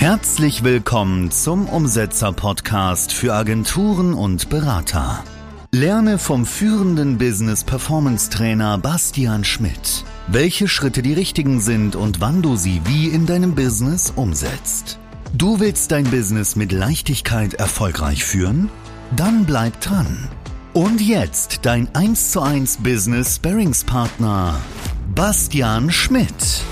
Herzlich willkommen zum Umsetzer-Podcast für Agenturen und Berater. Lerne vom führenden Business Performance Trainer Bastian Schmidt, welche Schritte die richtigen sind und wann du sie wie in deinem Business umsetzt. Du willst dein Business mit Leichtigkeit erfolgreich führen? Dann bleib dran. Und jetzt dein 1 zu 1 Business Sparringspartner Bastian Schmidt.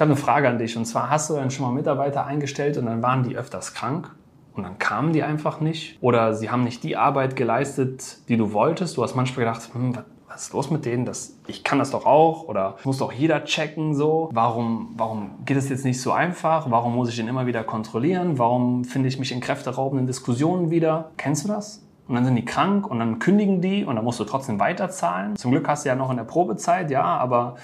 Habe eine Frage an dich. Und zwar hast du dann schon mal Mitarbeiter eingestellt und dann waren die öfters krank und dann kamen die einfach nicht. Oder sie haben nicht die Arbeit geleistet, die du wolltest. Du hast manchmal gedacht, hm, was ist los mit denen? Das, ich kann das doch auch oder muss doch jeder checken so. Warum, warum geht es jetzt nicht so einfach? Warum muss ich den immer wieder kontrollieren? Warum finde ich mich in kräfteraubenden Diskussionen wieder? Kennst du das? Und dann sind die krank und dann kündigen die und dann musst du trotzdem weiterzahlen. Zum Glück hast du ja noch in der Probezeit, ja, aber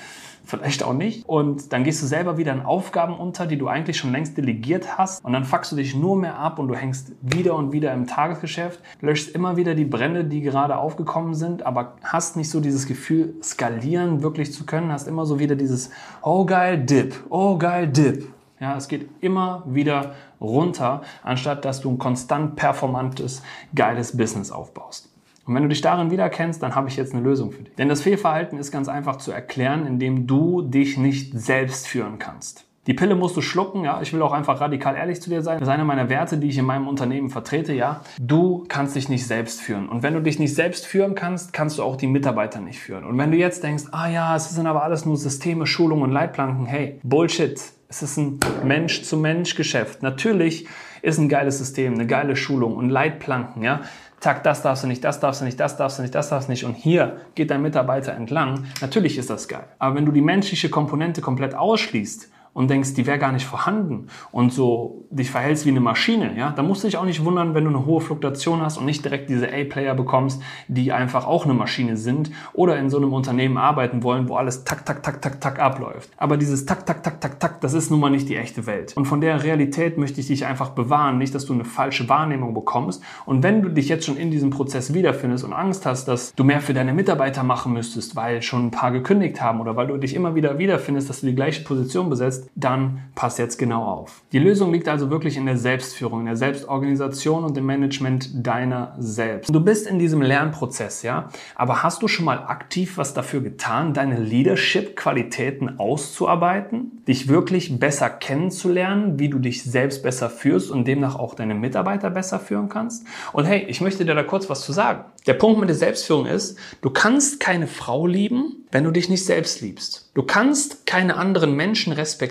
vielleicht auch nicht. Und dann gehst du selber wieder in Aufgaben unter, die du eigentlich schon längst delegiert hast. Und dann fuckst du dich nur mehr ab und du hängst wieder und wieder im Tagesgeschäft, löschst immer wieder die Brände, die gerade aufgekommen sind, aber hast nicht so dieses Gefühl, skalieren wirklich zu können, hast immer so wieder dieses, oh geil, Dip, oh geil, Dip. Ja, es geht immer wieder runter, anstatt dass du ein konstant performantes, geiles Business aufbaust. Und wenn du dich darin wiederkennst, dann habe ich jetzt eine Lösung für dich. Denn das Fehlverhalten ist ganz einfach zu erklären, indem du dich nicht selbst führen kannst. Die Pille musst du schlucken, ja. Ich will auch einfach radikal ehrlich zu dir sein. Das ist einer meiner Werte, die ich in meinem Unternehmen vertrete, ja. Du kannst dich nicht selbst führen. Und wenn du dich nicht selbst führen kannst, kannst du auch die Mitarbeiter nicht führen. Und wenn du jetzt denkst, ah ja, es sind aber alles nur Systeme, Schulungen und Leitplanken, hey, Bullshit. Es ist ein Mensch-zu-Mensch-Geschäft. Natürlich ist ein geiles System, eine geile Schulung und Leitplanken, ja zack, das darfst du nicht, das darfst du nicht, das darfst du nicht, das darfst du nicht und hier geht dein Mitarbeiter entlang, natürlich ist das geil. Aber wenn du die menschliche Komponente komplett ausschließt und denkst, die wäre gar nicht vorhanden und so dich verhältst wie eine Maschine, ja, dann musst du dich auch nicht wundern, wenn du eine hohe Fluktuation hast und nicht direkt diese A-Player bekommst, die einfach auch eine Maschine sind oder in so einem Unternehmen arbeiten wollen, wo alles tak, tak, tak, tak, tak abläuft. Aber dieses tak, tak, tak, tak, tak, das ist nun mal nicht die echte Welt. Und von der Realität möchte ich dich einfach bewahren, nicht, dass du eine falsche Wahrnehmung bekommst. Und wenn du dich jetzt schon in diesem Prozess wiederfindest und Angst hast, dass du mehr für deine Mitarbeiter machen müsstest, weil schon ein paar gekündigt haben oder weil du dich immer wieder wiederfindest, dass du die gleiche Position besetzt, dann pass jetzt genau auf. Die Lösung liegt also wirklich in der Selbstführung, in der Selbstorganisation und dem Management deiner selbst. Du bist in diesem Lernprozess, ja, aber hast du schon mal aktiv was dafür getan, deine Leadership-Qualitäten auszuarbeiten, dich wirklich besser kennenzulernen, wie du dich selbst besser führst und demnach auch deine Mitarbeiter besser führen kannst? Und hey, ich möchte dir da kurz was zu sagen. Der Punkt mit der Selbstführung ist, du kannst keine Frau lieben, wenn du dich nicht selbst liebst. Du kannst keine anderen Menschen respektieren,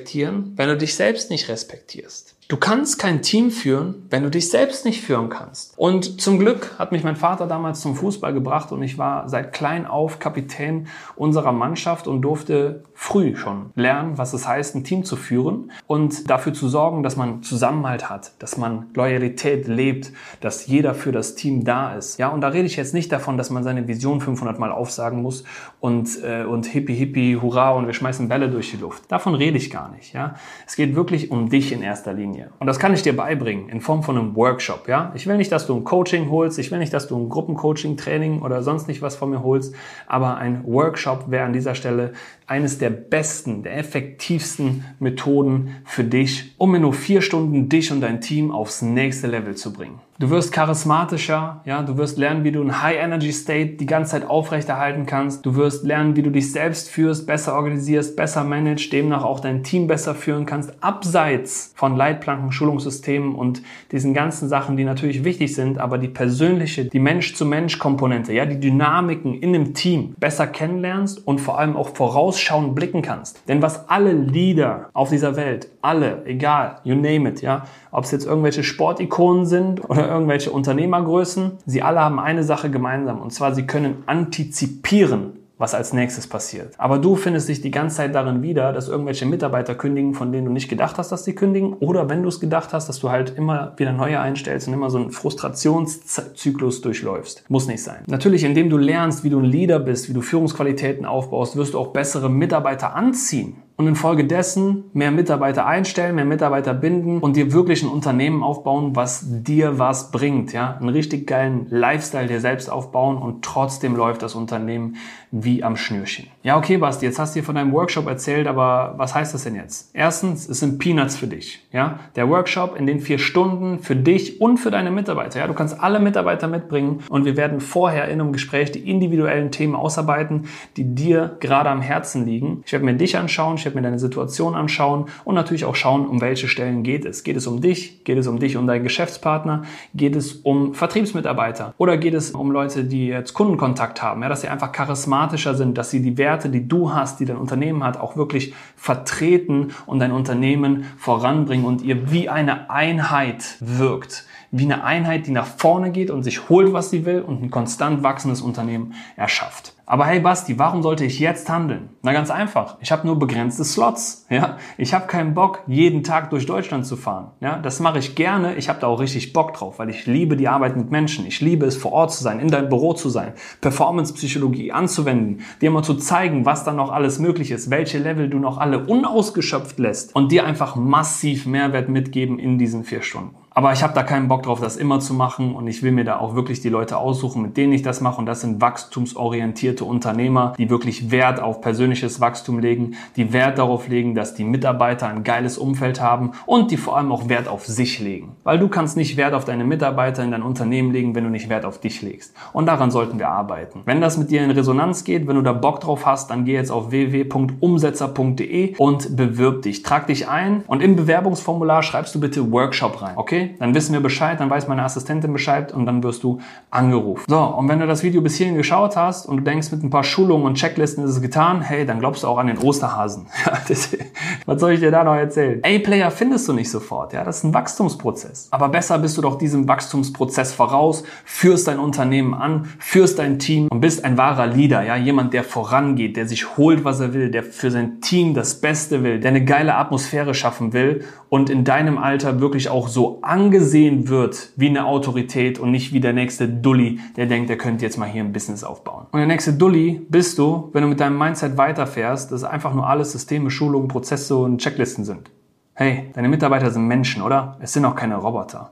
wenn du dich selbst nicht respektierst. Du kannst kein Team führen, wenn du dich selbst nicht führen kannst. Und zum Glück hat mich mein Vater damals zum Fußball gebracht und ich war seit klein auf Kapitän unserer Mannschaft und durfte früh schon lernen, was es heißt, ein Team zu führen und dafür zu sorgen, dass man Zusammenhalt hat, dass man Loyalität lebt, dass jeder für das Team da ist. Ja, und da rede ich jetzt nicht davon, dass man seine Vision 500 Mal aufsagen muss und, äh, und hippie hippie, hurra und wir schmeißen Bälle durch die Luft. Davon rede ich gar nicht. Ja, es geht wirklich um dich in erster Linie mir. Und das kann ich dir beibringen in Form von einem Workshop. Ja? Ich will nicht, dass du ein Coaching holst, ich will nicht, dass du ein Gruppencoaching, Training oder sonst nicht was von mir holst, aber ein Workshop wäre an dieser Stelle eines der besten, der effektivsten Methoden für dich, um in nur vier Stunden dich und dein Team aufs nächste Level zu bringen. Du wirst charismatischer, ja, du wirst lernen, wie du ein High Energy State die ganze Zeit aufrechterhalten kannst. Du wirst lernen, wie du dich selbst führst, besser organisierst, besser managst, demnach auch dein Team besser führen kannst, abseits von Leitplanken, Schulungssystemen und diesen ganzen Sachen, die natürlich wichtig sind, aber die persönliche, die Mensch-zu-Mensch-Komponente, ja, die Dynamiken in einem Team besser kennenlernst und vor allem auch vorausschauend blicken kannst. Denn was alle Leader auf dieser Welt, alle, egal, you name it, ja, ob es jetzt irgendwelche Sportikonen sind oder irgendwelche Unternehmergrößen, sie alle haben eine Sache gemeinsam und zwar sie können antizipieren, was als nächstes passiert. Aber du findest dich die ganze Zeit darin wieder, dass irgendwelche Mitarbeiter kündigen, von denen du nicht gedacht hast, dass sie kündigen. Oder wenn du es gedacht hast, dass du halt immer wieder neue einstellst und immer so einen Frustrationszyklus durchläufst. Muss nicht sein. Natürlich, indem du lernst, wie du ein Leader bist, wie du Führungsqualitäten aufbaust, wirst du auch bessere Mitarbeiter anziehen. Und infolgedessen mehr Mitarbeiter einstellen, mehr Mitarbeiter binden und dir wirklich ein Unternehmen aufbauen, was dir was bringt, ja, einen richtig geilen Lifestyle dir selbst aufbauen und trotzdem läuft das Unternehmen wie am Schnürchen. Ja, okay, Basti, jetzt hast du dir von deinem Workshop erzählt, aber was heißt das denn jetzt? Erstens, es sind Peanuts für dich, ja. Der Workshop in den vier Stunden für dich und für deine Mitarbeiter, ja. Du kannst alle Mitarbeiter mitbringen und wir werden vorher in einem Gespräch die individuellen Themen ausarbeiten, die dir gerade am Herzen liegen. Ich werde mir dich anschauen, ich werde mir deine Situation anschauen und natürlich auch schauen, um welche Stellen geht es. Geht es um dich? Geht es um dich und deinen Geschäftspartner? Geht es um Vertriebsmitarbeiter? Oder geht es um Leute, die jetzt Kundenkontakt haben, ja, dass sie einfach charismatischer sind, dass sie die Werte, die du hast, die dein Unternehmen hat, auch wirklich vertreten und dein Unternehmen voranbringen und ihr wie eine Einheit wirkt wie eine Einheit, die nach vorne geht und sich holt, was sie will und ein konstant wachsendes Unternehmen erschafft. Aber hey Basti, warum sollte ich jetzt handeln? Na ganz einfach. Ich habe nur begrenzte Slots. Ja, ich habe keinen Bock, jeden Tag durch Deutschland zu fahren. Ja, das mache ich gerne. Ich habe da auch richtig Bock drauf, weil ich liebe die Arbeit mit Menschen. Ich liebe es, vor Ort zu sein, in deinem Büro zu sein, Performance-Psychologie anzuwenden, dir mal zu zeigen, was da noch alles möglich ist, welche Level du noch alle unausgeschöpft lässt und dir einfach massiv Mehrwert mitgeben in diesen vier Stunden. Aber ich habe da keinen Bock drauf, das immer zu machen und ich will mir da auch wirklich die Leute aussuchen, mit denen ich das mache. Und das sind wachstumsorientierte Unternehmer, die wirklich Wert auf persönliches Wachstum legen, die Wert darauf legen, dass die Mitarbeiter ein geiles Umfeld haben und die vor allem auch Wert auf sich legen. Weil du kannst nicht Wert auf deine Mitarbeiter in dein Unternehmen legen, wenn du nicht Wert auf dich legst. Und daran sollten wir arbeiten. Wenn das mit dir in Resonanz geht, wenn du da Bock drauf hast, dann geh jetzt auf www.umsetzer.de und bewirb dich. Trag dich ein und im Bewerbungsformular schreibst du bitte Workshop rein. Okay? Dann wissen wir Bescheid, dann weiß meine Assistentin Bescheid und dann wirst du angerufen. So, und wenn du das Video bis hierhin geschaut hast und du denkst, mit ein paar Schulungen und Checklisten ist es getan, hey, dann glaubst du auch an den Osterhasen. was soll ich dir da noch erzählen? A-Player findest du nicht sofort, ja, das ist ein Wachstumsprozess. Aber besser bist du doch diesem Wachstumsprozess voraus, führst dein Unternehmen an, führst dein Team und bist ein wahrer Leader, ja, jemand, der vorangeht, der sich holt, was er will, der für sein Team das Beste will, der eine geile Atmosphäre schaffen will und in deinem Alter wirklich auch so angesehen wird wie eine Autorität und nicht wie der nächste Dulli, der denkt, er könnte jetzt mal hier ein Business aufbauen. Und der nächste Dulli bist du, wenn du mit deinem Mindset weiterfährst, dass einfach nur alles Systeme, Schulungen, Prozesse und Checklisten sind. Hey, deine Mitarbeiter sind Menschen, oder? Es sind auch keine Roboter.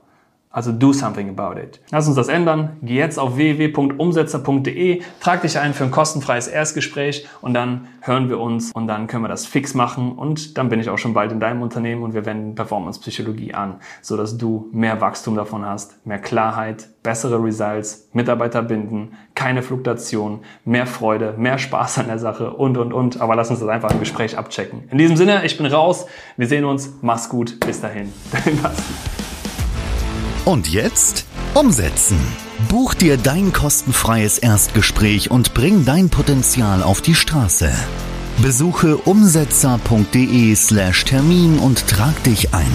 Also do something about it. Lass uns das ändern. Geh jetzt auf www.umsetzer.de, trag dich ein für ein kostenfreies Erstgespräch und dann hören wir uns und dann können wir das fix machen und dann bin ich auch schon bald in deinem Unternehmen und wir wenden Performance Psychologie an, so dass du mehr Wachstum davon hast, mehr Klarheit, bessere Results, Mitarbeiter binden, keine Fluktuation, mehr Freude, mehr Spaß an der Sache und und und. Aber lass uns das einfach im Gespräch abchecken. In diesem Sinne, ich bin raus. Wir sehen uns. Mach's gut. Bis dahin. Dein Basti. Und jetzt umsetzen. Buch dir dein kostenfreies Erstgespräch und bring dein Potenzial auf die Straße. Besuche umsetzer.de slash Termin und trag dich ein.